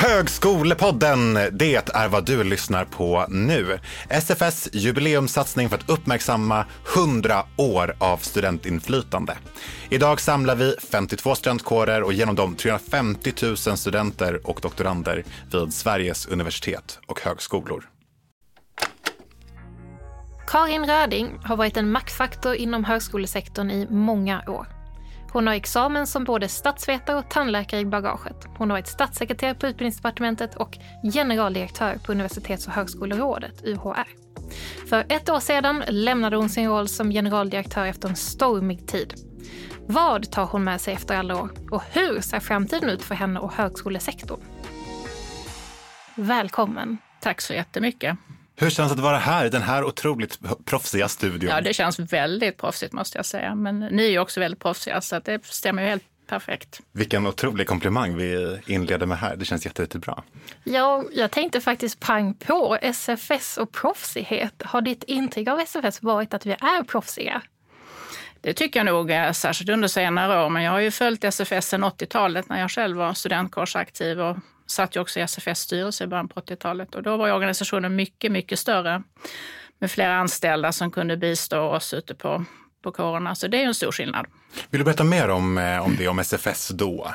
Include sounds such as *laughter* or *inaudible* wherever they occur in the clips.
Högskolepodden, det är vad du lyssnar på nu. SFS jubileumssatsning för att uppmärksamma 100 år av studentinflytande. Idag samlar vi 52 studentkårer och genom dem 350 000 studenter och doktorander vid Sveriges universitet och högskolor. Karin Röding har varit en maktfaktor inom högskolesektorn i många år. Hon har examen som både statsvetare och tandläkare i bagaget. Hon har varit statssekreterare på Utbildningsdepartementet och generaldirektör på Universitets och högskolerådet, UHR. För ett år sedan lämnade hon sin roll som generaldirektör efter en stormig tid. Vad tar hon med sig efter alla år? Och hur ser framtiden ut för henne och högskolesektorn? Välkommen! Tack så jättemycket. Hur känns det att vara här i den här otroligt proffsiga studion? Ja, det känns väldigt proffsigt måste jag säga. Men ni är ju också väldigt proffsiga så det stämmer ju helt perfekt. Vilken otrolig komplimang vi inleder med här. Det känns jätte, jättebra. Ja, jag tänkte faktiskt pang på SFS och proffsighet. Har ditt intryck av SFS varit att vi är proffsiga? Det tycker jag nog, särskilt under senare år. Men jag har ju följt SFS sedan 80-talet när jag själv var studentkårsaktiv och satt ju också i SFS styrelse i början på 80-talet och då var organisationen mycket, mycket större med flera anställda som kunde bistå oss ute på, på kårerna. Så det är en stor skillnad. Vill du berätta mer om, eh, om det, om SFS då?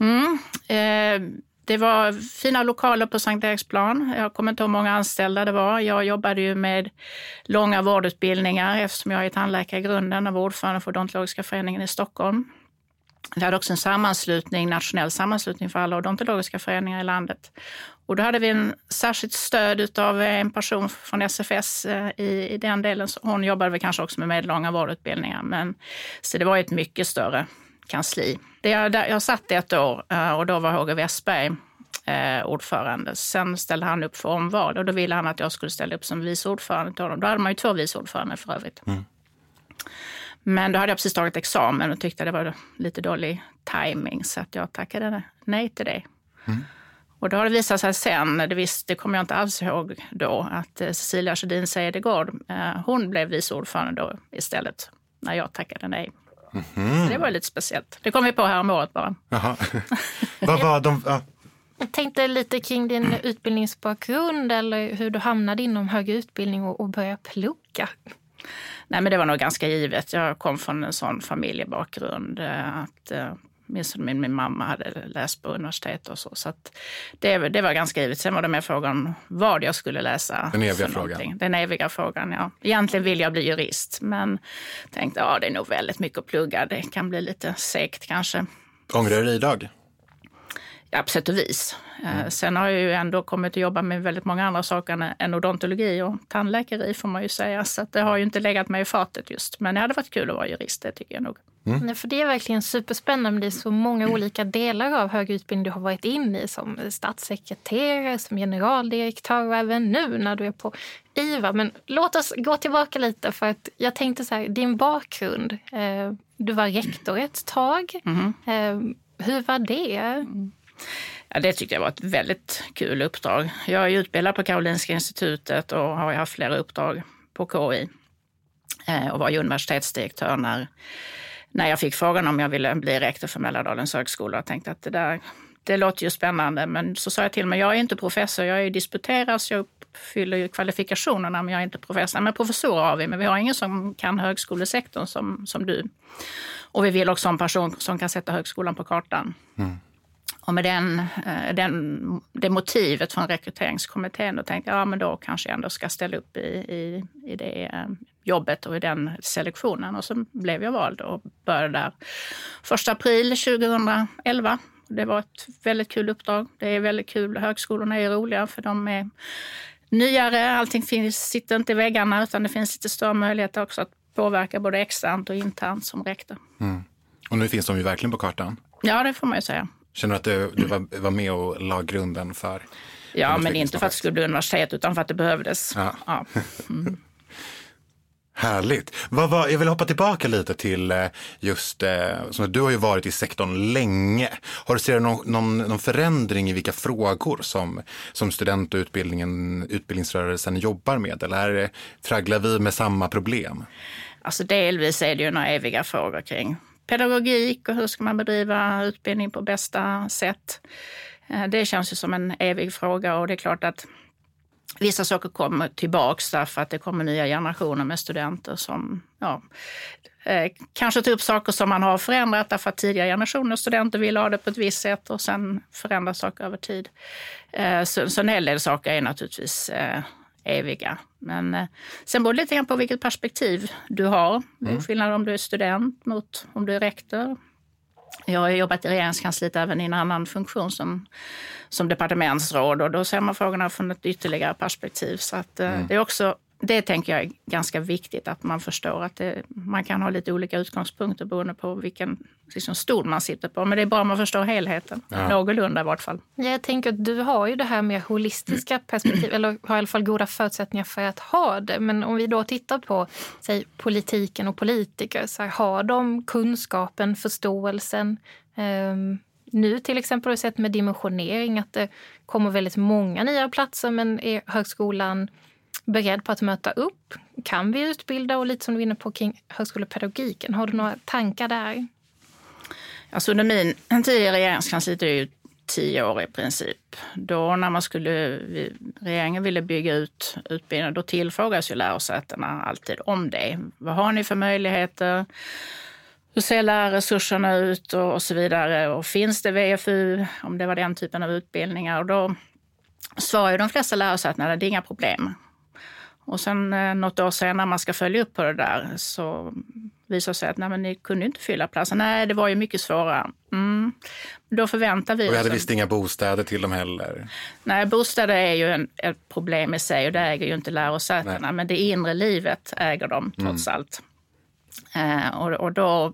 Mm, eh, det var fina lokaler på Sankt Eriksplan. Jag kommer inte ihåg hur många anställda det var. Jag jobbade ju med långa vårdutbildningar eftersom jag är tandläkare i grunden och var ordförande för Odontologiska föreningen i Stockholm. Vi hade också en sammanslutning, nationell sammanslutning för alla odontologiska föreningar i landet. Och då hade vi en särskilt stöd av en person från SFS eh, i, i den delen. Hon jobbade väl kanske också med medellånga vårdutbildningar. Men, så det var ett mycket större kansli. Det jag, jag satt ett år eh, och då var Håge Westberg eh, ordförande. Sen ställde han upp för omval och då ville han att jag skulle ställa upp som vice ordförande till honom. Då hade man ju två vice ordförande för övrigt. Mm. Men då hade jag precis tagit examen och tyckte det var lite dålig timing så att jag tackade nej till det. Mm. Och då har det visat sig sen, det, visst, det kommer jag inte alls ihåg då, att eh, Cecilia Sjödin Cedergård, eh, hon blev vice ordförande då istället när jag tackade nej. Mm. Så det var lite speciellt. Det kom vi på här om året bara. Jaha. *laughs* Vad var de? Ja. Jag tänkte lite kring din utbildningsbakgrund eller hur du hamnade inom högre utbildning och, och började plugga. Nej, men det var nog ganska givet. Jag kom från en sån familjebakgrund eh, att eh, minns min, min mamma hade läst på universitet och så. Så det, det var ganska givet. Sen var det mer frågan vad jag skulle läsa. Den eviga frågan. Den eviga frågan, ja. Egentligen vill jag bli jurist, men tänkte ja, det är nog väldigt mycket att plugga. Det kan bli lite segt kanske. Ångrar du dig idag? Ja, på sätt och vis. Mm. Sen har jag ju ändå kommit att jobba med väldigt många andra saker än odontologi och tandläkeri får man ju säga. Så det har ju inte legat mig i fatet just. Men det hade varit kul att vara jurist, det tycker jag nog. Mm. Nej, för det är verkligen superspännande. Det är så många olika delar av högre utbildning du har varit inne i som statssekreterare, som generaldirektör och även nu när du är på IVA. Men låt oss gå tillbaka lite för att jag tänkte så här, din bakgrund. Eh, du var rektor ett tag. Mm. Eh, hur var det? Ja, det tyckte jag var ett väldigt kul uppdrag. Jag är utbildad på Karolinska institutet och har haft flera uppdrag på KI eh, och var ju universitetsdirektör när, när jag fick frågan om jag ville bli rektor för Mälardalens högskola. Jag tänkte att det där det låter ju spännande, men så sa jag till mig, jag är inte professor, jag är disputerad, så jag uppfyller ju kvalifikationerna, men jag är inte professor. Men professorer har vi, men vi har ingen som kan högskolesektorn som, som du. Och vi vill också ha en person som kan sätta högskolan på kartan. Mm. Och med den, eh, den, det motivet från rekryteringskommittén då tänkte jag ja, men då kanske jag ändå ska ställa upp i, i, i det eh, jobbet och i den selektionen. Och så blev jag vald och började där 1 april 2011. Det var ett väldigt kul uppdrag. Det är väldigt kul. Högskolorna är roliga för de är nyare. Allting finns, sitter inte i väggarna utan det finns lite större möjligheter också att påverka både externt och internt som rektor. Mm. Och nu finns de ju verkligen på kartan. Ja, det får man ju säga. Känner du att du, du var, var, med och la grunden för? Ja, men inte för att det skulle bli universitet utan för att det behövdes. Ja. ja. *laughs* Mm. Härligt. Vad, vad, jag vill hoppa tillbaka lite till eh, just, eh, du har ju varit i sektorn länge. Har du sett någon, någon, någon, förändring i vilka frågor som, som student och utbildningen, utbildningsrörelsen jobbar med? Eller tragglar vi med samma problem? Alltså delvis är det ju några eviga frågor kring pedagogik och hur ska man bedriva utbildning på bästa sätt. Eh, det känns ju som en evig fråga och det är klart att vissa saker kommer tillbaks därför att det kommer nya generationer med studenter som ja, eh, kanske tar upp saker som man har förändrat därför att tidigare generationer studenter ville ha det på ett visst sätt och sen förändras saker över tid. Eh, så, så en hel del saker är naturligtvis eviga. Men eh, sen beror det lite grann på vilket perspektiv du har. Det är mm. skillnad om du är student mot om du är rektor. Jag har jobbat i regeringskansliet även i en annan funktion som, som departementsråd och då ser man frågorna från ett ytterligare perspektiv. Så att, eh, mm. det är också det tänker jag är ganska viktigt att man förstår att det, man kan ha lite olika utgångspunkter beroende på vilken liksom, stol man sitter på. Men det är bra om man förstår helheten, ja. någorlunda i vart fall. Jag tänker att du har ju det här med holistiska perspektiv, *clears throat* eller har i alla fall goda förutsättningar för att ha det. Men om vi då tittar på säg, politiken och politiker, så här, har de kunskapen, förståelsen? Um, nu till exempel har vi sett med dimensionering att det kommer väldigt många nya platser men är högskolan beredd på att möta upp? Kan vi utbilda? Och lite som du var inne på kring högskolepedagogiken, har du några tankar där? Alltså under min tid i regeringskansliet är ju tio år i princip. Då när man skulle, regeringen ville bygga ut utbildningen, då tillfrågas ju lärosätena alltid om det. Vad har ni för möjligheter? Hur ser lärarresurserna ut och, och så vidare? Och finns det VFU, om det var den typen av utbildningar? Och då svarar ju de flesta lärosätena att det är inga problem. Och sen eh, något år senare när man ska följa upp på det där så visar sig att nej, men ni kunde inte fylla platsen. Nej, det var ju mycket svårare. Mm. Då förväntar vi oss... Och vi hade visst inga bostäder till dem heller. Nej, bostäder är ju en, ett problem i sig och det äger ju inte lärosätena. Men det inre livet äger de trots mm. allt. Eh, och, och då,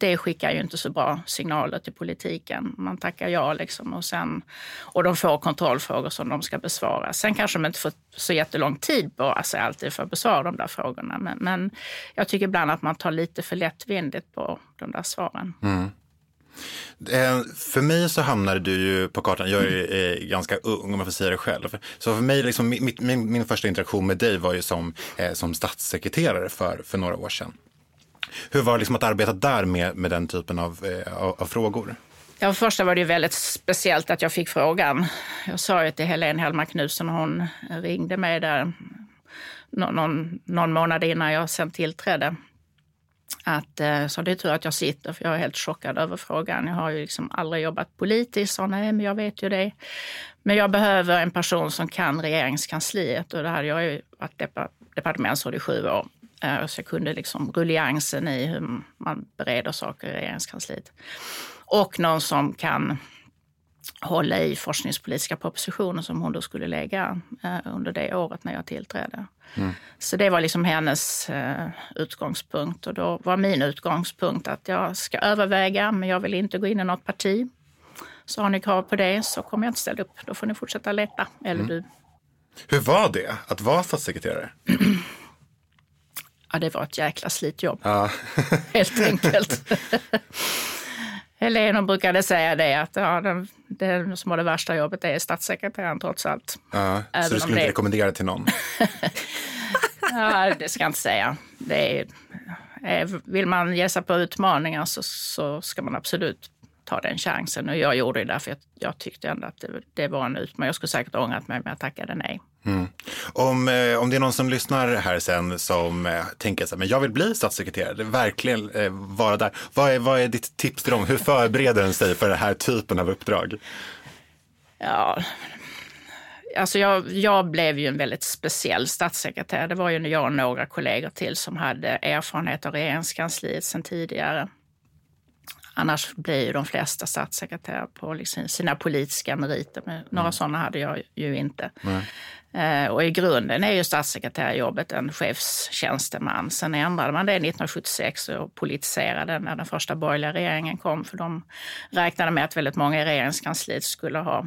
det skickar ju inte så bra signaler till politiken. Man tackar ja liksom och, sen, och de får kontrollfrågor som de ska besvara. Sen kanske de inte får så jättelång tid på sig alltid för att besvara de där frågorna. Men, men jag tycker ibland att man tar lite för lättvindigt på de där svaren. Mm. Eh, för mig så hamnade du ju på kartan, jag är ganska ung om jag får säga det själv. Så för mig, liksom, min, min, min första interaktion med dig var ju som, eh, som statssekreterare för, för några år sedan. Hur var det liksom att arbeta där med, med den typen av, eh, av, av frågor? Ja, för första var det väldigt speciellt att jag fick frågan. Jag sa ju till Helene Hellmark Knutsson, hon ringde mig där någon, någon månad innan jag sen tillträdde. Att, eh, så det är tur att jag sitter, för jag är helt chockad över frågan. Jag har ju liksom aldrig jobbat politiskt, så nej, men jag vet ju det. Men jag behöver en person som kan regeringskansliet och det hade jag ju varit departementsråd i sju år. Eh, så jag kunde liksom rulliansen i hur man bereder saker i regeringskansliet. Och någon som kan hålla i forskningspolitiska propositioner som hon då skulle lägga eh, under det året när jag tillträdde. Mm. Så det var liksom hennes eh, utgångspunkt och då var min utgångspunkt att jag ska överväga men jag vill inte gå in i något parti. Så har ni krav på det så kommer jag inte ställa upp. Då får ni fortsätta leta, eller mm. du. Hur var det att vara statssekreterare? *clears throat* Ja, det var ett jäkla slitjobb. Ja. *laughs* Helt enkelt. *laughs* Helena brukade säga det att ja, den, den som har det värsta jobbet är statssekreteraren trots allt. Ja, så du skulle inte det... rekommendera det till någon? *laughs* ja, det ska jag inte säga. Det är, vill man ge sig på utmaningar så, så ska man absolut ta den chansen. Och jag gjorde det därför att jag tyckte ändå att det, det var en utmaning. Jag skulle säkert ångrat mig, men jag tackade nej. Mm. Om, eh, om det är någon som lyssnar här sen som eh, tänker så här, men jag vill bli statssekreterare, verkligen eh, vara där. Vad är, vad är ditt tips till dem? Hur förbereder den sig för den här typen av uppdrag? Ja, alltså jag, jag blev ju en väldigt speciell statssekreterare. Det var ju jag och några kollegor till som hade erfarenhet av regeringskansliet sedan tidigare. Annars blir ju de flesta statssekreterare på liksom sina politiska meriter. Men några mm. sådana hade jag ju inte. Eh, Eh, och i grunden är ju statssekreterarjobbet en chefstjänsteman. Sen ändrade man det 1976 och politiserade när den första borgerliga regeringen kom. För de räknade med att väldigt många i regeringskansliet skulle ha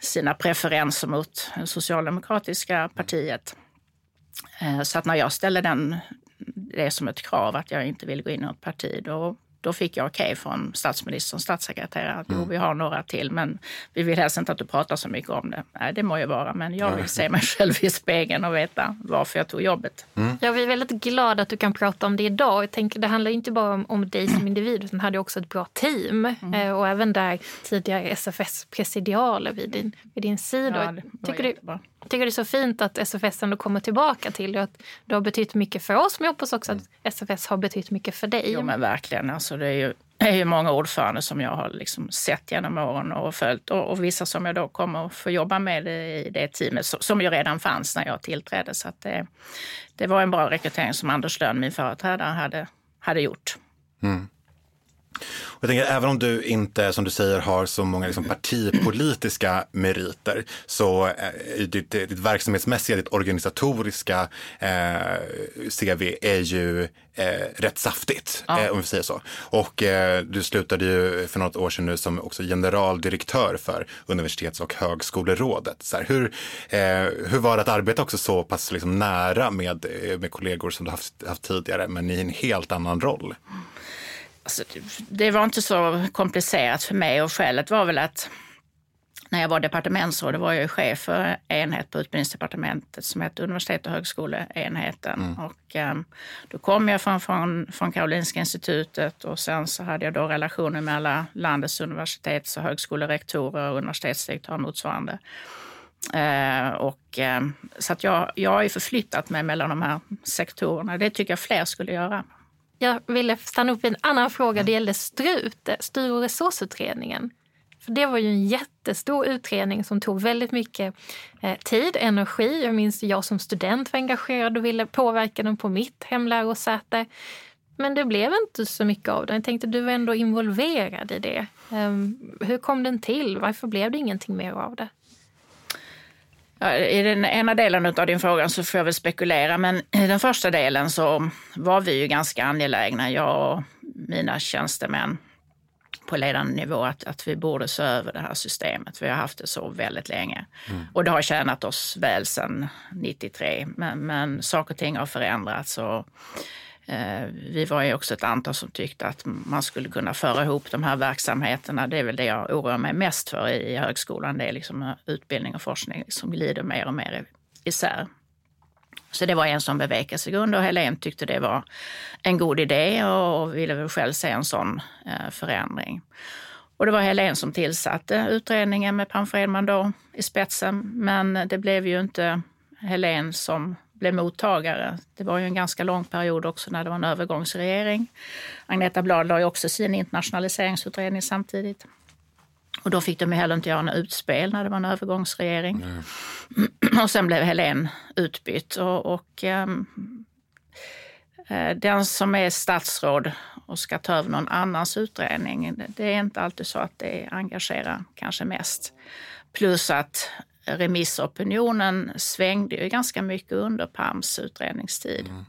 sina preferenser mot det socialdemokratiska partiet. Eh, så att när jag ställde den, det som ett krav att jag inte vill gå in i något parti, då då fick jag okej okay från statsministerns statssekreterare att mm. jo, vi har några till, men vi vill helst inte att du pratar så mycket om det. Nej, det må ju vara, men jag vill se mig *laughs* själv i spegeln och veta varför jag tog jobbet. Mm. Jag är väldigt glad att du kan prata om det idag. Jag tänker, det handlar inte bara om, om dig som *clears throat* individ, utan du hade också ett bra team. Mm. Eh, och även där tidigare SFS presidialer vid din, vid din sida. Ja, tycker, du, tycker det är så fint att SFS ändå kommer tillbaka till det. Att det har betytt mycket för oss, men jag hoppas också att SFS har betytt mycket för dig. Jo, men verkligen. Alltså, det är ju det är ju många ordförande som jag har liksom sett genom åren och följt och, och vissa som jag då kommer att få jobba med i det teamet som ju redan fanns när jag tillträdde. Så det, det var en bra rekrytering som Anders Lönn, min företrädare, hade, hade gjort. Mm. Och jag tänker, även om du inte, som du säger, har så många liksom, partipolitiska meriter så eh, ditt, ditt verksamhetsmässiga, ditt organisatoriska eh, CV är ju eh, rätt saftigt, ja. eh, om vi säger så. Och eh, du slutade ju för något år sedan nu som också generaldirektör för Universitets och högskolerådet. Så här, hur, eh, hur var det att arbeta också så pass liksom, nära med, eh, med kollegor som du haft, haft tidigare, men i en helt annan roll? Alltså, det var inte så komplicerat för mig och skälet var väl att när jag var departementsråd var jag chef för enhet på utbildningsdepartementet som hette universitet och högskoleenheten. Mm. Och, um, då kom jag från, från, från Karolinska institutet och sen så hade jag då relationer med alla landets universitets och högskolerektorer och universitetsdirektörer motsvarande. Uh, och, um, så att jag, jag har ju förflyttat mig mellan de här sektorerna. Det tycker jag fler skulle göra. Jag ville stanna upp vid en annan fråga. Det gällde STRUT, Styr och resursutredningen. För det var ju en jättestor utredning som tog väldigt mycket tid tid, energi. Jag minns jag som student var engagerad och ville påverka den på mitt hemlärosäte. Men det blev inte så mycket av den. Jag tänkte du var ändå involverad i det. Ehm, hur kom den till? Varför blev det ingenting mer av det? I den ena delen av din fråga så får jag väl spekulera, men i den första delen så var vi ju ganska angelägna, jag och mina tjänstemän på ledande nivå, att, att vi borde se över det här systemet. Vi har haft det så väldigt länge mm. och det har tjänat oss väl sedan 93, men, men saker och ting har förändrats. Och, Eh, vi var ju också ett antal som tyckte att man skulle kunna föra ihop de här verksamheterna. Det är väl det jag oroar mig mest för i högskolan. Det är liksom eh, utbildning och forskning som glider mer och mer isär. Så det var en sån bevekelsegrund och Helene tyckte det var en god idé och ville väl själv se en sån eh, förändring. Och det var Helene som tillsatte utredningen med Pam Fredman då i spetsen. Men det blev ju inte Helene som blev mottagare. Det var ju en ganska lång period också när det var en övergångsregering. Agneta Blad la ju också sin internationaliseringsutredning samtidigt. Och då fick de heller inte göra något utspel när det var en övergångsregering. Mm. *clears throat* Och sen blev Helen utbytt. Och, och um, den som är statsråd och ska ta över någon annans utredning, det är inte alltid så att det engagerar kanske mest. Plus att remissopinionen svängde ju ganska mycket under Pams utredningstid. Mm.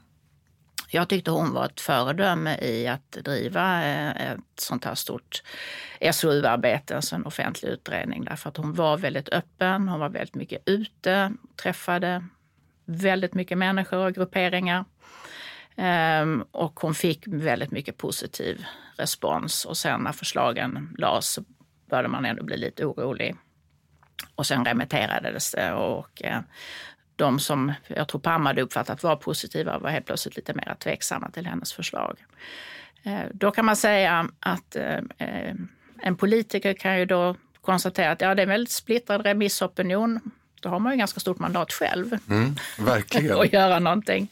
Jag tyckte hon var ett föredöme i att driva eh, ett sånt här stort SOU-arbete, alltså en offentlig utredning, därför att hon var väldigt öppen, hon var väldigt mycket ute, träffade väldigt mycket människor och grupperingar. Um, och hon fick väldigt mycket positiv respons och sen när förslagen lades så började man ändå bli lite orolig och sen remitterades det och eh, de som jag tror Pam hade uppfattat var positiva var helt plötsligt lite mer tveksamma till hennes förslag. Eh, då kan man säga att eh, en politiker kan ju då konstatera att ja, det är en väldigt splittrad remissopinion. Då har man ju ganska stort mandat själv mm, verkligen. *laughs* att göra någonting.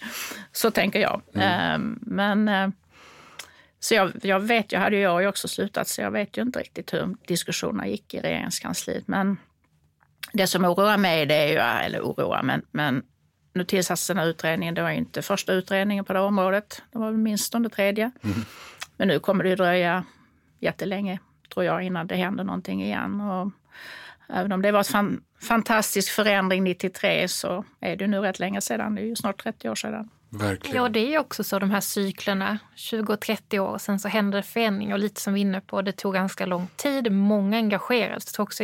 Så tänker jag. Mm. Men så jag, jag vet, jag hade ju också slutat så jag vet ju inte riktigt hur diskussionerna gick i regeringskansliet. Men det som oroar mig, det är ju, eller oroar, men, men nu tillsattes den här utredningen. Det var inte första utredningen på det området. Det var minst den tredje. Mm. Men nu kommer det dröja jättelänge, tror jag, innan det händer någonting igen. Och även om det var en fan, fantastisk förändring 93 så är det nu rätt länge sedan. Det är ju snart 30 år sedan. Verkligen. Ja, det är också så de här cyklerna. 20-30 år, sen så händer det förändring. Och lite som vi är inne på, det tog ganska lång tid. Många engagerades. också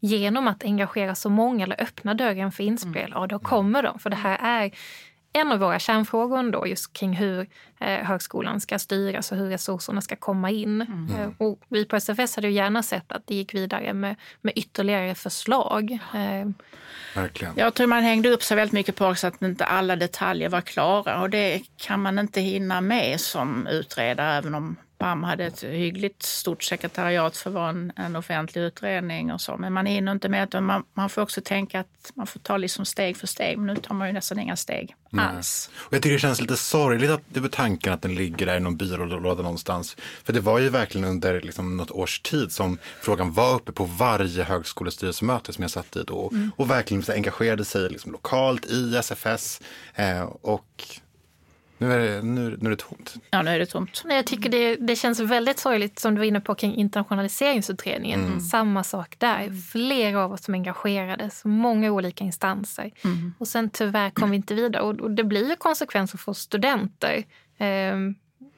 genom att engagera så många eller öppna dörren för inspel, mm. ja då kommer de. För det här är en av våra kärnfrågor ändå, just kring hur eh, högskolan ska styras och hur resurserna ska komma in. Mm. Eh, och vi på SFS hade ju gärna sett att det gick vidare med, med ytterligare förslag. Eh, Verkligen. Jag tror man hängde upp sig väldigt mycket på också att inte alla detaljer var klara och det kan man inte hinna med som utredare även om PAM hade ett hyggligt stort sekretariat för vara en, en offentlig utredning och så. Men man hinner inte med det. Man, man får också tänka att man får ta liksom steg för steg. Men nu tar man ju nästan inga steg Nej. alls. Och jag tycker det känns lite sorgligt att det var tanken att den ligger där i någon byrålåda någonstans. För det var ju verkligen under liksom något års tid som frågan var uppe på varje högskolestyrelsemöte som jag satt i då. Mm. Och verkligen engagerade sig liksom lokalt i SFS. Eh, och nu är, det, nu, nu är det tomt. Ja, nu är det tomt. Jag tycker det, det känns väldigt sorgligt som du var inne på kring internationaliseringsutredningen. Mm. Samma sak där. Flera av oss som engagerades, många olika instanser. Mm. Och sen tyvärr kom vi inte vidare. Och, och det blir ju konsekvenser för studenter. Um,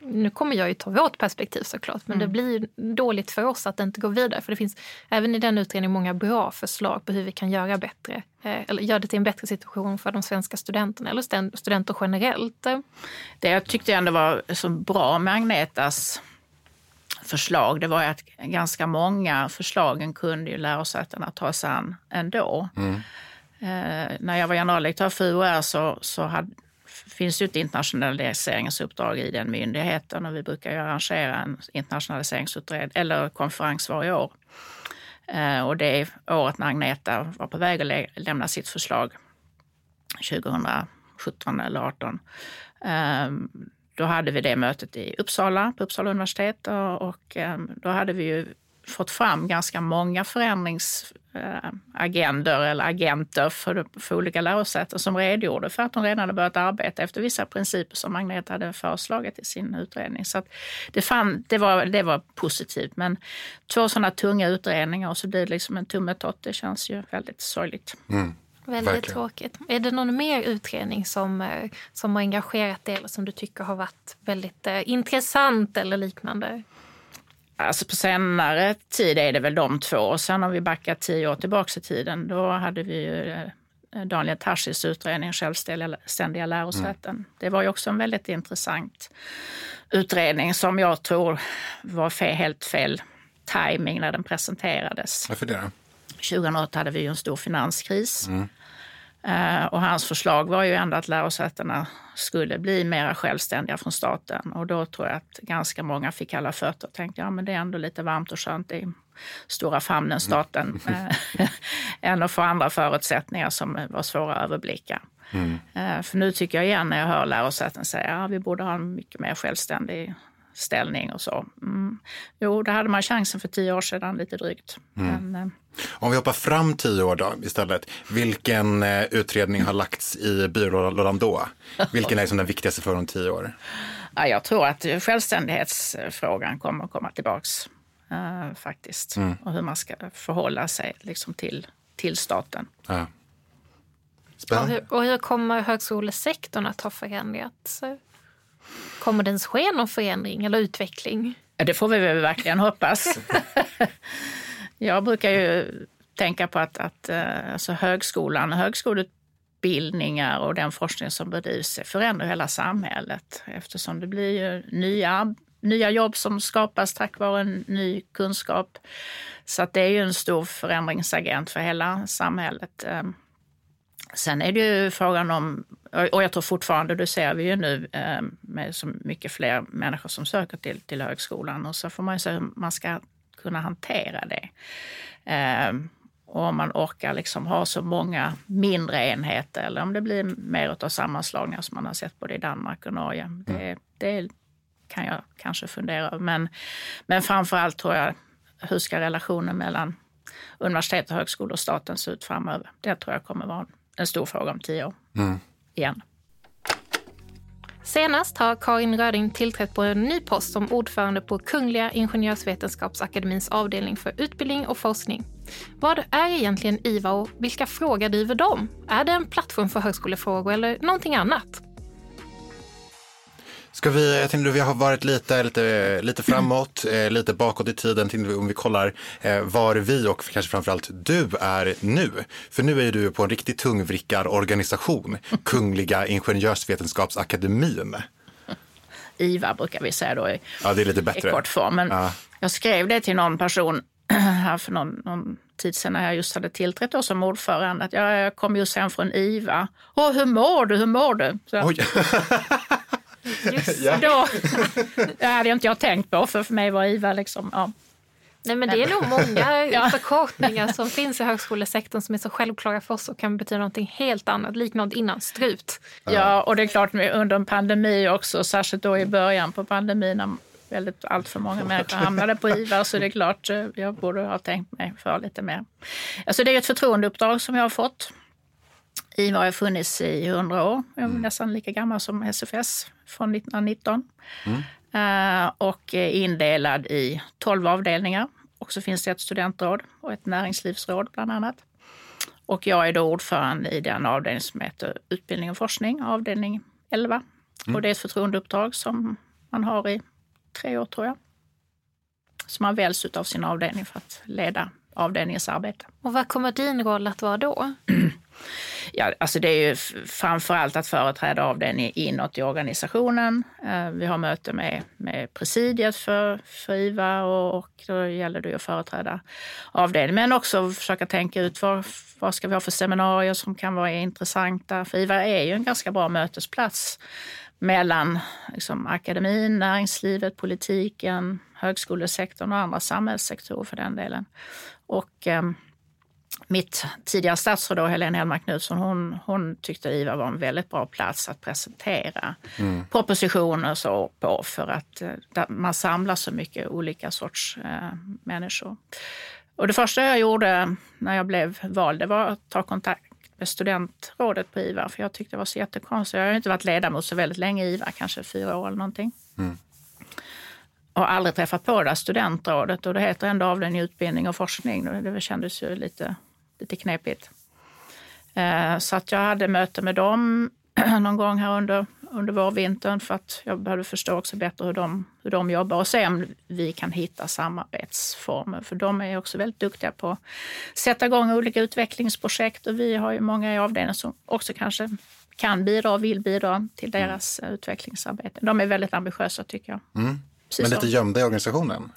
nu kommer jag ju ta vårt perspektiv såklart, men mm. det blir dåligt för oss att det inte går vidare. För det finns även i den utredningen många bra förslag på hur vi kan göra bättre, eh, eller göra det till en bättre situation för de svenska studenterna eller studenter generellt. Det jag tyckte ändå var så bra med Agnetas förslag, det var att ganska många förslagen kunde ju lärosätena ta sig an ändå. Mm. Eh, när jag var generaldirektör för UR så, så hade finns ju ett internationaliseringsuppdrag i den myndigheten och vi brukar ju arrangera en internationaliseringsutredning eller konferens varje år. Eh, och det året när Agneta var på väg att lämna sitt förslag 2017 eller 2018 ehm, då hade vi det mötet i Uppsala, på Uppsala universitet och, ehm, då hade vi ju fått fram ganska många förändrings förändringsagender eller agenter för, för olika lärosäten som redogjorde för att de redan hade börjat arbeta efter vissa principer som Magnet hade föreslagit i sin utredning. Så det, fann, det, var, det var positivt. Men två sådana tunga utredningar och så blir det liksom en tummetott. Det känns ju väldigt sorgligt. Mm. Väldigt Verkligen. tråkigt. Är det någon mer utredning som, eh, som har engagerat dig eller som du tycker har varit väldigt eh, intressant eller liknande? Alltså på senare tid är det väl de två. Och sen har vi backat tio år tillbaka i tiden. Då hade vi ju eh, Daniel Tarschys utredning Självständiga lärosäten. Mm. Det var ju också en väldigt intressant utredning som jag tror var fel, helt fel timing när den presenterades. Varför det? 2008 hade vi ju en stor finanskris. Mm. Eh, och hans förslag var ju ändå att lärosätena skulle bli mer självständiga från staten. Och då tror jag att ganska många fick alla fötter och tänkte ja men det är ändå lite varmt och skönt i stora famnen staten mm. *laughs* än att få andra förutsättningar som var svåra att överblicka. Mm. Eh, för nu tycker jag igen när jag hör lärosäten säga att ja, vi borde ha en mycket mer självständig ställning och så. Mm. Jo, det hade man chansen för tio år sedan, lite drygt. Mm. Men, eh, Om vi hoppar fram tio år då istället. Vilken eh, utredning har lagts i byrålådan då? Vilken är liksom den viktigaste för om tio år? Ja, jag tror att självständighetsfrågan kommer att komma tillbaks uh, faktiskt. Mm. Och hur man ska förhålla sig liksom, till, till staten. Ja. Och hur, och hur kommer högskolesektorn att ha förändrats? Kommer det ens ske någon förändring eller utveckling? Det får vi väl verkligen hoppas. *laughs* Jag brukar ju tänka på att, att eh, alltså högskolan och högskoleutbildningar och den forskning som bedrivs förändrar hela samhället eftersom det blir ju nya, nya jobb som skapas tack vare en ny kunskap. Så att det är ju en stor förändringsagent för hela samhället. Ehm, sen är det ju frågan om och jag tror fortfarande, det ser vi ju nu eh, med så mycket fler människor som söker till, till högskolan och så får man ju se hur man ska kunna hantera det. Eh, och om man orkar liksom ha så många mindre enheter eller om det blir mer av sammanslagningar som man har sett både i Danmark och Norge. Det, mm. det kan jag kanske fundera över. Men, men framför allt tror jag, hur ska relationen mellan universitet och högskolor och staten se ut framöver? Det tror jag kommer vara en stor fråga om tio år. Mm igen. Senast har Karin Röding tillträtt på en ny post som ordförande på Kungliga Ingenjörsvetenskapsakademins avdelning för utbildning och forskning. Vad är egentligen IVA och vilka frågor driver de? Är det en plattform för högskolefrågor eller någonting annat? Ska vi, jag tänkte vi har varit lite, lite, lite framåt, eh, lite bakåt i tiden. Tänkte om vi kollar eh, var vi och kanske framförallt du är nu. För nu är du på en riktigt tungvrickarorganisation, Kungliga Ingenjörsvetenskapsakademin. IVA brukar vi säga då i, ja, det är lite bättre. i kortform. Men Ja. Jag skrev det till någon person *clears throat* här för någon, någon tid sedan när jag just hade tillträtt då som ordförande. Att jag, jag kom just hem från IVA. Åh, hur mår du? Hur mår du? Så. *laughs* Just Ja. Då, det hade inte jag tänkt på, för för mig var IVA liksom... Ja. Nej, men det är nog många *laughs* Ja. förkortningar som finns i högskolesektorn som är så självklara för oss och kan betyda någonting helt annat, likt något innan strut. Ja, och det är klart under en pandemi också, särskilt då i början på pandemin när väldigt allt för många människor hamnade på IVA så det är klart eh, jag borde ha tänkt mig för lite mer. Alltså det är ett förtroendeuppdrag som jag har fått. IVA har funnits i 100 år, jag är nästan lika gammal som SFS från 1919. Eh, och är indelad i 12 avdelningar. Och så finns det ett studentråd och ett näringslivsråd bland annat. Och jag är då ordförande i den avdelning som heter utbildning och forskning, avdelning 11. Och det är ett förtroendeuppdrag som man har i tre år tror jag. Så man väljs av sin avdelning för att leda avdelningens arbete. Och vad kommer din roll att vara då? *clears throat* Ja, alltså det är ju framförallt framför allt att företräda avdelningen inåt i organisationen. Eh, vi har möte med, med presidiet för, för IVA och, och då gäller det ju att företräda avdelningen. Men också försöka tänka ut vad, vad ska vi ha för seminarier som kan vara intressanta. För IVA är ju en ganska bra mötesplats mellan liksom, akademin, näringslivet, politiken, högskolesektorn och andra samhällssektorer för den delen. Och ehm, mitt tidigare statsråd, då, Helene Hellmark Knutsson, hon, hon tyckte IVA var en väldigt bra plats att presentera propositioner och så på för att eh, man samlar så mycket olika sorts eh, människor. Och det första jag gjorde när jag blev vald det var att ta kontakt med studentrådet på IVA för jag tyckte det var så jättekonstigt. Jag har inte varit ledamot så väldigt länge i IVA, kanske fyra år eller någonting. Och har aldrig träffat på det studentrådet och det heter ändå avdelning utbildning och forskning. Det kändes ju lite, lite knepigt. Eh, Så att jag hade möte med dem *clears throat* någon gång här under, under vårvintern för att jag behövde förstå också bättre hur de, hur de jobbar och se om vi kan hitta samarbetsformer. För de är också väldigt duktiga på att sätta igång olika utvecklingsprojekt och vi har ju många i avdelningen som också kanske kan bidra och vill bidra till deras eh, utvecklingsarbete. De är väldigt ambitiösa tycker jag. Precis Men lite gömda i organisationen.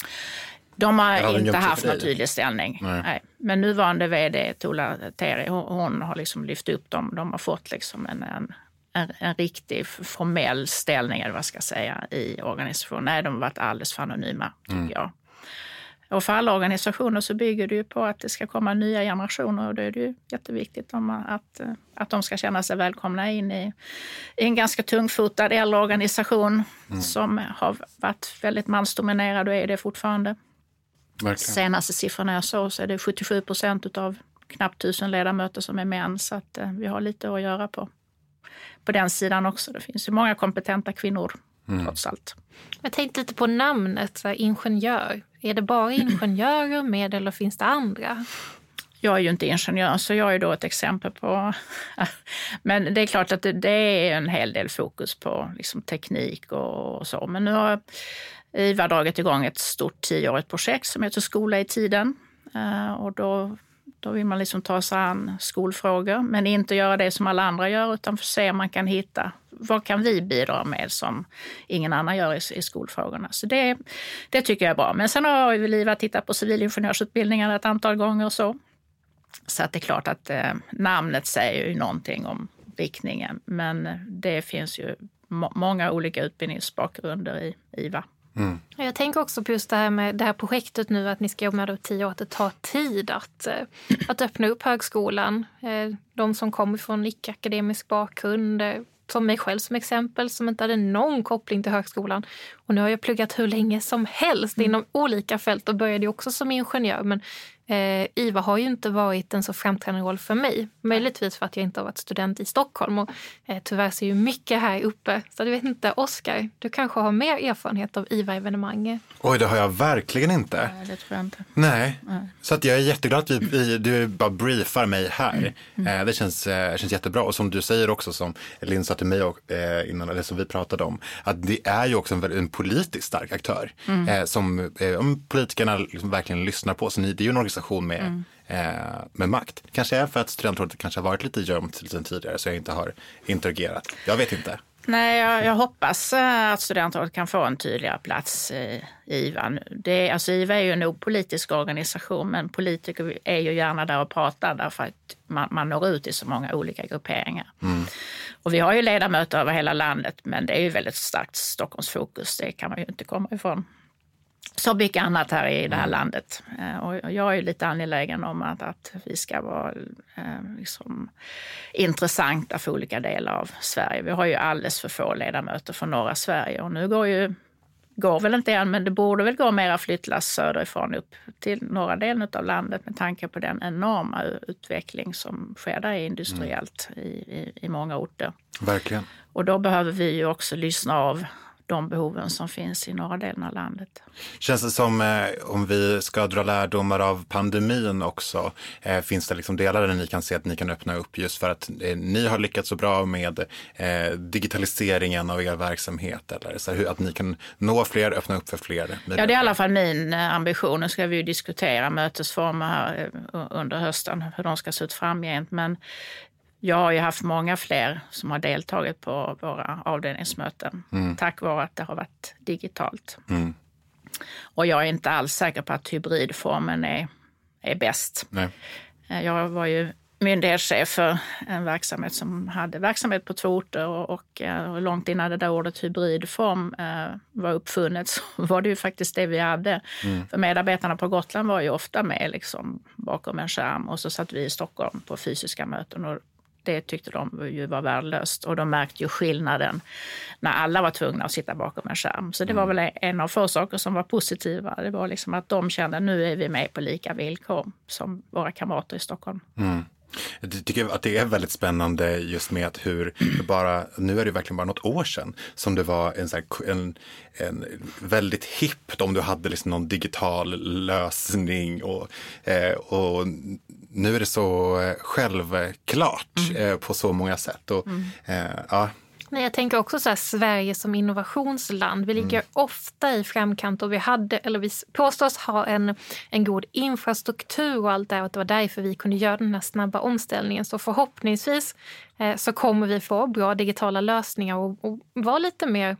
De har, inte haft någon tydlig ställning. Nej. Nej. Men nuvarande vd Tola Teri, hon, har liksom lyft upp dem. De har fått liksom en, en, en, en riktig formell ställning, eller vad ska jag säga, i organisationen. Nej, de har varit alldeles för anonyma, tycker Mm. jag. Och för alla organisationer så bygger det ju på att det ska komma nya generationer och då är det ju jätteviktigt att, eh, att de ska känna sig välkomna in i, i en ganska tungfotad äldre organisation Mm. som har varit väldigt mansdominerad och är det fortfarande. Verkligen. Senaste siffrorna jag såg så är det 77 procent av knappt tusen ledamöter som är män. Så att eh, vi har lite att göra på, på den sidan också. Det finns ju många kompetenta kvinnor trots allt. Jag tänkte lite på namnet, så här, ingenjör. Är det bara ingenjörer med eller finns det andra? Jag är ju inte ingenjör så jag är då ett exempel på... *laughs* Men det är klart att det, det är en hel del fokus på liksom teknik och, och så. Men nu har IVA dragit igång ett stort tioårigt projekt som heter Skola i tiden. Eh, och då, då vill man liksom ta sig an skolfrågor men inte göra det som alla andra gör utan för se om man kan hitta vad kan vi bidra med som ingen annan gör i, i skolfrågorna. Så det, det tycker jag är bra. Men sen har ju IVA tittat på civilingenjörsutbildningar ett antal gånger och så. Så att det är klart att eh, namnet säger ju någonting om riktningen. Men eh, det finns ju må- många olika utbildningsbakgrunder i IVA. Jag tänker också på just det här med det här projektet nu, att ni ska jobba med det tio år, att det tar tid att, eh, att öppna upp högskolan. Eh, De som kommer från icke-akademisk bakgrund, eh, som mig själv som exempel, som inte hade någon koppling till högskolan. Och nu har jag pluggat hur länge som helst inom olika fält och började också som ingenjör. Men Eh, IVA har ju inte varit en så framträdande roll för mig. Möjligtvis för att jag inte har varit student i Stockholm. Och, eh, tyvärr ser ju mycket här uppe. Så jag vet inte, Oskar, du kanske har mer erfarenhet av IVA-evenemang? Oj, det har jag verkligen inte. Nej, det tror jag inte. Nej, så att jag är jätteglad att vi, vi, du bara briefar mig här. Eh, det känns, eh, känns jättebra. Och som du säger också, som Linn sa till mig och, eh, innan, eller som vi pratade om, att det är ju också en, en politiskt stark aktör eh, som eh, om politikerna liksom verkligen lyssnar på. Så ni, det är ju en organisation med, eh, med makt. Kanske är för att studentrådet kanske har varit lite gömt lite tidigare så jag inte har interagerat. Jag vet inte. Nej, jag, jag hoppas eh, att studentrådet kan få en tydligare plats i IVA. Det, alltså IVA är ju en opolitisk organisation, men politiker är ju gärna där och pratar därför att man, man når ut till så många olika grupperingar. Och vi har ju ledamöter över hela landet, men det är ju väldigt starkt Stockholmsfokus. Det kan man ju inte komma ifrån. Så mycket annat här i det här landet. Eh, Och jag är lite angelägen om att, att vi ska vara eh, liksom, intressanta för olika delar av Sverige. Vi har ju alldeles för få ledamöter från norra Sverige och nu går ju går väl inte än, men det borde väl gå mera flyttlass söderifrån upp till norra delen av landet med tanke på den enorma utveckling som sker där industriellt i, i, i många orter. Verkligen. Och då behöver vi ju också lyssna av de behoven som finns i norra delen av landet. Känns det som eh, om vi ska dra lärdomar av pandemin också, eh, finns det liksom delar där ni kan se att ni kan öppna upp just för att eh, ni har lyckats så bra med eh, digitaliseringen av er verksamhet eller så hur, att ni kan nå fler, öppna upp för fler? Ja, det är i alla fall min eh, ambition. Nu ska vi ju diskutera mötesformer här eh, under hösten, hur de ska se ut framgent. Men jag har ju haft många fler som har deltagit på våra avdelningsmöten tack vare att det har varit digitalt. Mm. Och jag är inte alls säker på att hybridformen är, är bäst. Nej. Eh, Jag var ju myndighetschef för en verksamhet som hade verksamhet på två orter och, och, eh, och långt innan det där ordet hybridform eh, var uppfunnet så *laughs* var det ju faktiskt det vi hade. För medarbetarna på Gotland var ju ofta med liksom bakom en skärm och så satt vi i Stockholm på fysiska möten och det tyckte de ju var värdelöst och de märkte ju skillnaden när alla var tvungna att sitta bakom en skärm. Så det var väl en av få saker som var positiva. Det var liksom att de kände nu är vi med på lika villkor som våra kamrater i Stockholm. Jag tycker att det är väldigt spännande just med att hur bara, nu är det verkligen bara något år sedan som det var en, så här, en, en väldigt hippt om du hade liksom någon digital lösning och, eh, och nu är det så eh, självklart eh, på så många sätt. Och, eh, ja, Nej, jag tänker också så här, Sverige som innovationsland. Vi ligger ofta i framkant och vi hade, eller vi påstås ha en, en god infrastruktur och allt det här, och det var därför vi kunde göra den här snabba omställningen. Så förhoppningsvis eh, så kommer vi få bra digitala lösningar och, och vara lite mer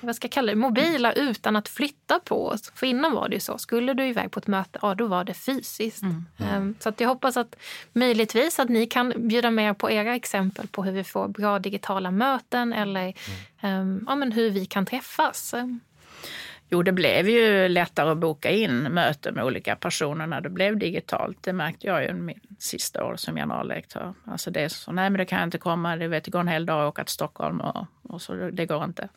vad ska jag kalla det, mobila utan att flytta på oss. För innan var det ju så, skulle du iväg på ett möte, ja då var det fysiskt. Ehm, Så att jag hoppas att möjligtvis att ni kan bjuda med på era exempel på hur vi får bra digitala möten eller ehm, ja, men hur vi kan träffas. Jo, det blev ju lättare att boka in möten med olika personer när det blev digitalt. Det märkte jag ju min sista år som generaldirektör. Alltså det är så, nej men det kan jag inte komma, det, vet, det går en hel dag att åka till Stockholm och, och så, det går inte.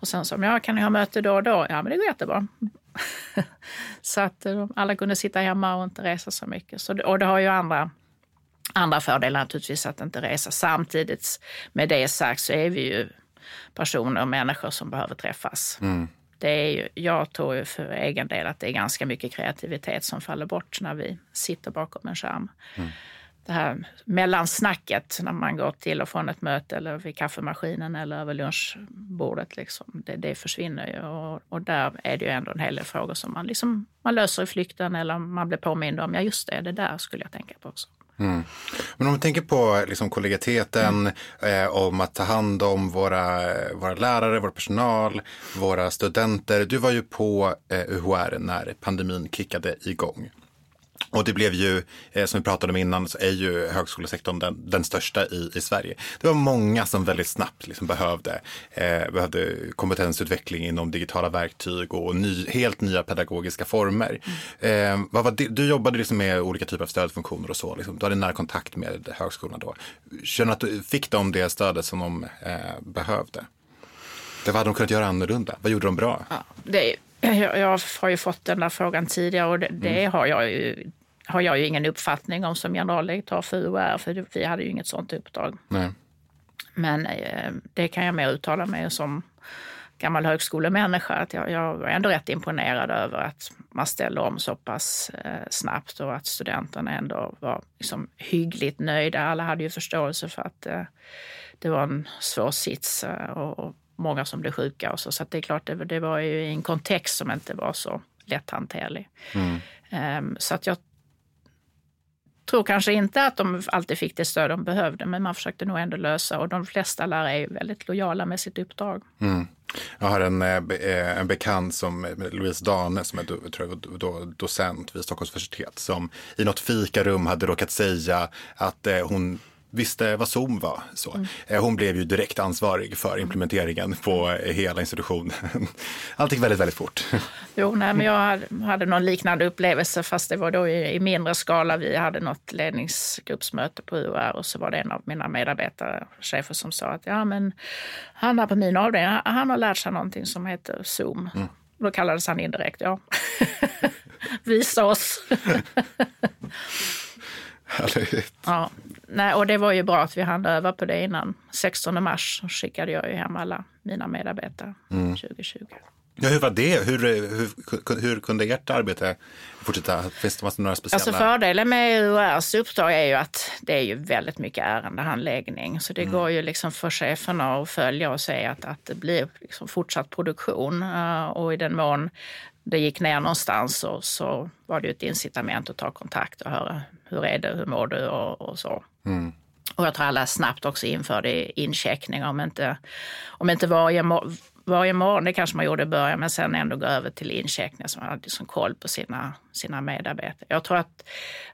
Och sen så, ja kan ni ha möte då och då? Ja men det går jättebra. *laughs* så att eh, alla kunde sitta hemma och inte resa så mycket. Så och det har ju andra andra fördelar naturligtvis att inte resa. Samtidigt med det sagt så är vi ju personer och människor som behöver träffas. Det är ju, jag tror ju för egen del att det är ganska mycket kreativitet som faller bort när vi sitter bakom en skärm. Det här mellansnacket när man går till och från ett möte eller vid kaffemaskinen eller över lunchbordet, liksom, det, det försvinner ju. Och, och där är det ju ändå en hel del frågor som man, liksom, man löser i flykten eller man blir påmind om. Ja, just det, det där skulle jag tänka på också. Mm. Men om vi tänker på liksom kollegialiteten, eh, om att ta hand om våra, våra lärare, vår personal, våra studenter. Du var ju på eh, UHR när pandemin kickade igång. Och det blev ju, eh, som vi pratade om innan, så är ju högskolesektorn den, den största i, i Sverige. Det var många som väldigt snabbt liksom behövde, eh, behövde kompetensutveckling inom digitala verktyg och ny, helt nya pedagogiska former. Eh, vad var det, du jobbade liksom med olika typer av stödfunktioner och så. Liksom. Du hade nära kontakt med högskolan då. Känner att du fick de det stödet som de eh, behövde? Det, vad hade de kunnat göra annorlunda? Vad gjorde de bra? Ja, det är, jag, jag har ju fått den där frågan tidigare och det, det har jag ju har jag ju ingen uppfattning om som generaldirektör för UR, för vi hade ju inget sånt uppdrag. Nej. Men eh, det kan jag mer uttala mig som gammal högskolemänniska att jag, jag var ändå rätt imponerad över att man ställde om så pass eh, snabbt och att studenterna ändå var liksom hyggligt nöjda. Alla hade ju förståelse för att eh, det var en svår sits eh, och, och, många som blev sjuka och så. Så det är klart, det, det, var ju i en kontext som inte var så lätthanterlig. Mm. Um, så att jag tror kanske inte att de alltid fick det stöd de behövde, men man försökte nog ändå lösa och de flesta lärare är väldigt lojala med sitt uppdrag. Mm. Jag har en, eh, eh, en bekant som Louise Dane som är tror jag, då, docent vid Stockholms universitet som i något fikarum hade råkat säga att eh, hon visste vad Zoom var. Så. Mm. Eh, hon blev ju direkt ansvarig för implementeringen på eh, hela institutionen. *laughs* Allt gick väldigt, väldigt fort. *laughs* Jo, nej, men jag hade någon liknande upplevelse fast det var då i, mindre skala. Vi hade något ledningsgruppsmöte på UR och så var det en av mina medarbetare, chefer som sa att ja, men han på min avdelning, han har lärt sig någonting som heter Zoom. Mm. Då kallades han indirekt, ja. *laughs* Visa oss. Härligt. Ja, nej, och det var ju bra att vi hann öva på det innan. 16 mars skickade jag ju hem alla mina medarbetare mm. 2020. Ja, hur var det? Hur, hur, hur kunde ert arbete fortsätta? Finns det några speciella? Alltså fördelen med URs uppdrag är ju att det är ju väldigt mycket ärendehandläggning. Så det mm. går ju liksom för cheferna att följa och se att, att det blir liksom fortsatt produktion. Och i den mån det gick ner någonstans så, så var det ett incitament att ta kontakt och höra hur är det, hur mår du och, och så. Mm. Och jag tror alla snabbt också införde incheckning om inte, om inte varje, varje morgon, det kanske man gjorde i början, men sen ändå gå över till incheckning så man hade liksom koll på sina, sina medarbetare. Jag tror att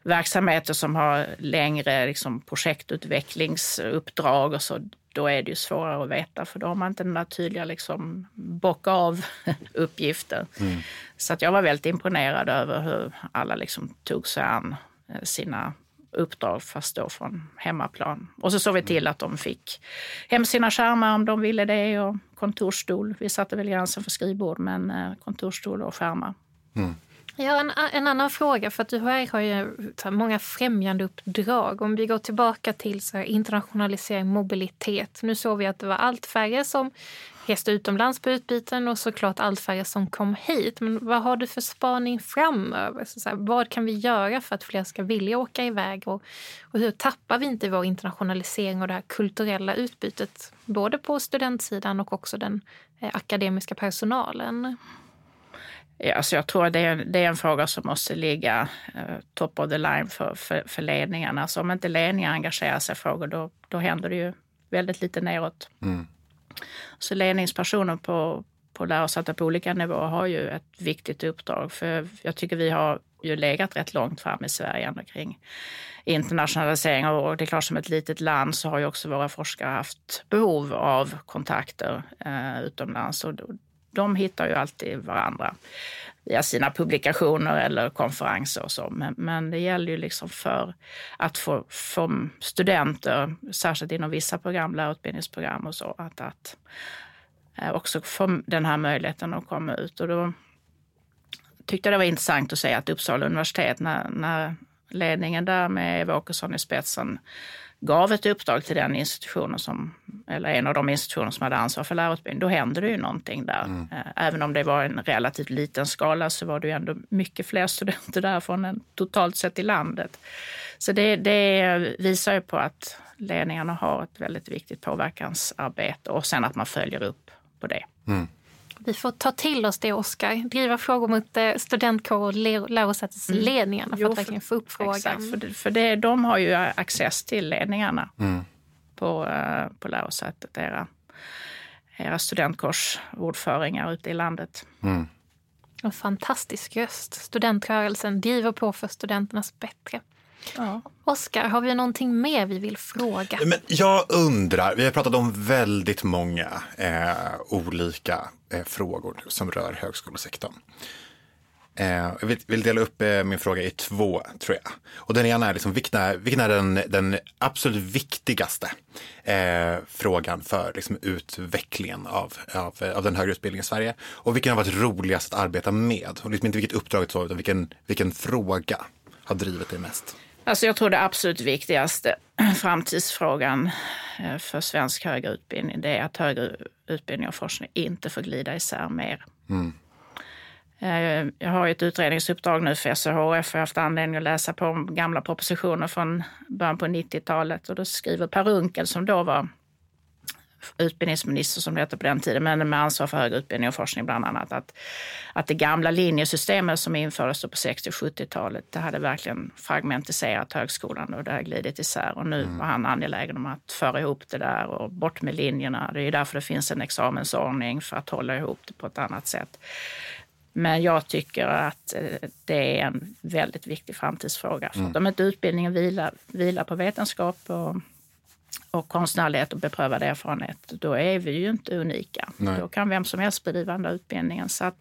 verksamheter som har längre liksom projektutvecklingsuppdrag och så, då är det ju svårare att veta för då har man inte den där tydliga liksom, bocka av *laughs* uppgifter. Mm. Så att jag var väldigt imponerad över hur alla liksom tog sig an eh, sina uppdrag fast då från hemmaplan. Och så såg vi till att de fick hem sina skärmar om de ville det och kontorsstol. Vi satte väl gränsen för skrivbord men eh, kontorsstol och skärmar. Mm. Ja, en, en, annan fråga, för att UHR har ju många främjande uppdrag. Om vi går tillbaka till så internationalisering, mobilitet. Nu såg vi att det var allt färre som reste utomlands på utbyten och såklart allt färre som kom hit. Men vad har du för spaning framöver? Så så här, vad kan vi göra för att fler ska vilja åka iväg? Och, och hur tappar vi inte vår internationalisering och det här kulturella utbytet? Både på studentsidan och också den eh, akademiska personalen. Ja, alltså jag tror det är, det är en fråga som måste ligga uh, top of the line för, för, för ledningarna. Alltså om inte ledningar engagerar sig i frågor då, då händer det ju väldigt lite neråt. Mm. Så ledningspersoner på, på lärosäten på olika nivåer har ju ett viktigt uppdrag. För jag tycker vi har ju legat rätt långt fram i Sverige ändå kring internationalisering. Och det är klart som ett litet land så har ju också våra forskare haft behov av kontakter eh, utomlands. Och de hittar ju alltid varandra via sina publikationer eller konferenser och så. Men, men det gäller ju liksom för att få, få studenter, särskilt inom vissa program, lärarutbildningsprogram och så, att, att eh, också få den här möjligheten att komma ut. Och då tyckte jag det var intressant att säga att Uppsala universitet, när, när ledningen där med Eva Åkesson i spetsen gav ett uppdrag till den institutionen som, eller en av de institutioner som hade ansvar för lärarutbildning, då hände det ju någonting där. Mm. Eh, även om det var en relativt liten skala så var det ju ändå mycket fler *laughs* studenter därifrån än totalt sett i landet. Så det, det visar ju på att ledningarna har ett väldigt viktigt påverkansarbete och sen att man följer upp på det. Mm. Vi får ta till oss det, Oskar. Driva frågor mot eh, studentkår och lärosätesledningarna mm. för att verkligen få upp frågan. Exakt, för, det, för det, de har ju access till ledningarna mm. på, uh, på lärosätet, era, era studentkårsordföringar ute i landet. Mm. En fantastisk röst. Studentrörelsen driver på för studenternas bättre. Ja. Oskar, har vi någonting mer vi vill fråga? Men jag undrar, vi har pratat om väldigt många eh, olika eh, frågor som rör högskolesektorn. Eh, jag vill, vill, dela upp eh, min fråga i två, tror jag. Och den ena är, liksom, vilken är, vilken är den, den absolut viktigaste eh, frågan för liksom, utvecklingen av, av, av, den högre utbildningen i Sverige? Och vilken har varit roligast att arbeta med? Och liksom inte vilket uppdrag, utan vilken, vilken fråga har drivit dig mest? Alltså jag tror det absolut viktigaste *clears throat* framtidsfrågan eh, för svensk högre utbildning det är att högre utbildning och forskning inte får glida isär mer. Mm. Eh, jag har ett utredningsuppdrag nu för SHF och haft anledning att läsa på gamla propositioner från början på 90-talet och då skriver Per Unckel som då var utbildningsminister som det hette på den tiden, men med ansvar för högre utbildning och forskning bland annat, att, att det gamla linjesystemet som infördes på 60 och 70-talet, det hade verkligen fragmentiserat högskolan och det har glidit isär. Och nu mm. var han angelägen om att föra ihop det där och bort med linjerna. Det är därför det finns en examensordning för att hålla ihop det på ett annat sätt. Men jag tycker att eh, det är en väldigt viktig framtidsfråga. För mm. om inte utbildningen vilar, vilar på vetenskap och och konstnärlighet och beprövad erfarenhet, då är vi ju inte unika. Nej. Då kan vem som helst bedriva den där utbildningen. Så att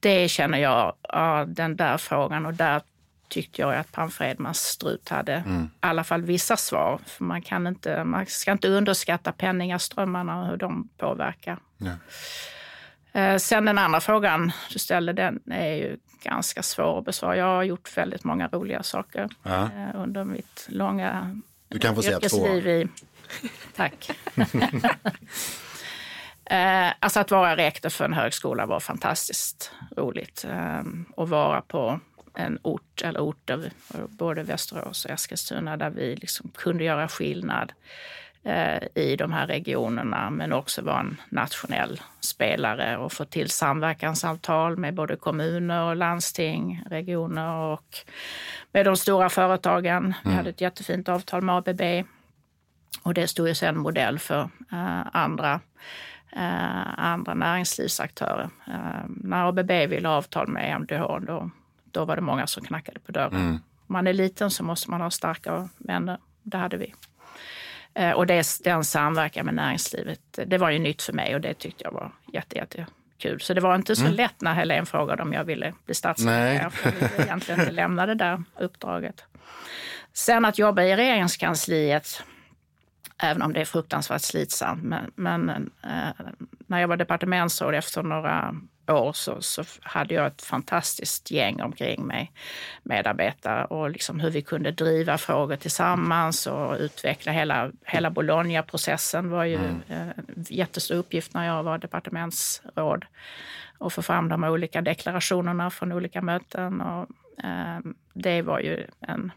det känner jag, ja, den där frågan och där tyckte jag att Pam Fredmans strut hade mm. i alla fall vissa svar. För man, kan inte, man ska inte underskatta penningaströmmarna och hur de påverkar. Nej. Eh, sen den andra frågan du ställde, den är ju ganska svår att besvara. Jag har gjort väldigt många roliga saker ja. Eh, under mitt långa du kan få säga två. I... *laughs* Tack. *laughs* eh, alltså att vara rektor för en högskola var fantastiskt roligt. Eh, att vara på en ort eller orter, både Västerås och Eskilstuna, där vi liksom kunde göra skillnad i de här regionerna, men också vara en nationell spelare och få till samverkansavtal med både kommuner och landsting, regioner och med de stora företagen. Mm. Vi hade ett jättefint avtal med ABB och det stod ju sen modell för uh, andra, uh, andra näringslivsaktörer. När ABB ville ha avtal med MDH då, då var det många som knackade på dörren. Mm. Om man är liten så måste man ha starka vänner. Det hade vi. Och det, den samverkan med näringslivet, det var ju nytt för mig och det tyckte jag var jätte, jätte kul. Så det var inte så mm. lätt när Helene frågade om jag ville bli statssekreterare. För jag ville egentligen inte lämna det där uppdraget. Sen att jobba i regeringskansliet, även om det är fruktansvärt slitsamt. Men, men eh, när jag var departementsråd efter några år så, så, hade jag ett fantastiskt gäng omkring mig, medarbetare och liksom hur vi kunde driva frågor tillsammans och utveckla hela, hela Bologna-processen var ju mm. en jättestor uppgift när jag var departementsråd och få fram de olika deklarationerna från olika möten. Och, eh, det, var ju en,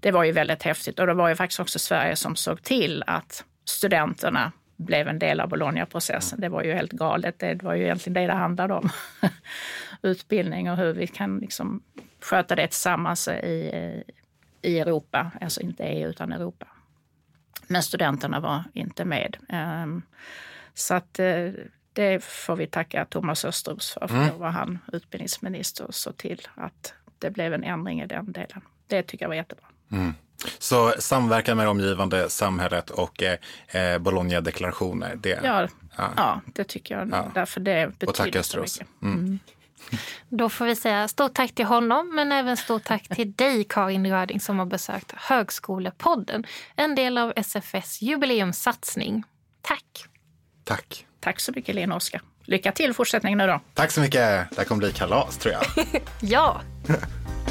det var ju väldigt häftigt och det var ju faktiskt också Sverige som såg till att studenterna blev en del av Bologna-processen. Det var ju helt galet. Det var ju egentligen det det handlade om. *laughs* Utbildning och hur vi kan liksom sköta det tillsammans i, i Europa. Alltså inte EU utan Europa. Men studenterna var inte med. Um, så att uh, det får vi tacka Thomas Östros för. För mm. då var han utbildningsminister och såg till att det blev en ändring i den delen. Det tycker jag var jättebra. Mm. Så samverkan med det omgivande samhället och eh, eh Bologna-deklarationer. Det, ja, ja. ja, det tycker jag. Ja. Därför det betyder och tack Östros. Mm. Mm. Då får vi säga stort tack till honom, men även stort tack till *laughs* dig Karin Röding som har besökt Högskolepodden, en del av SFS jubileumssatsning. Tack! Tack! Tack så mycket Lena och Oskar. Lycka till i fortsättningen nu då. Tack så mycket. Det här kommer bli kalas tror jag. *laughs* ja! *laughs*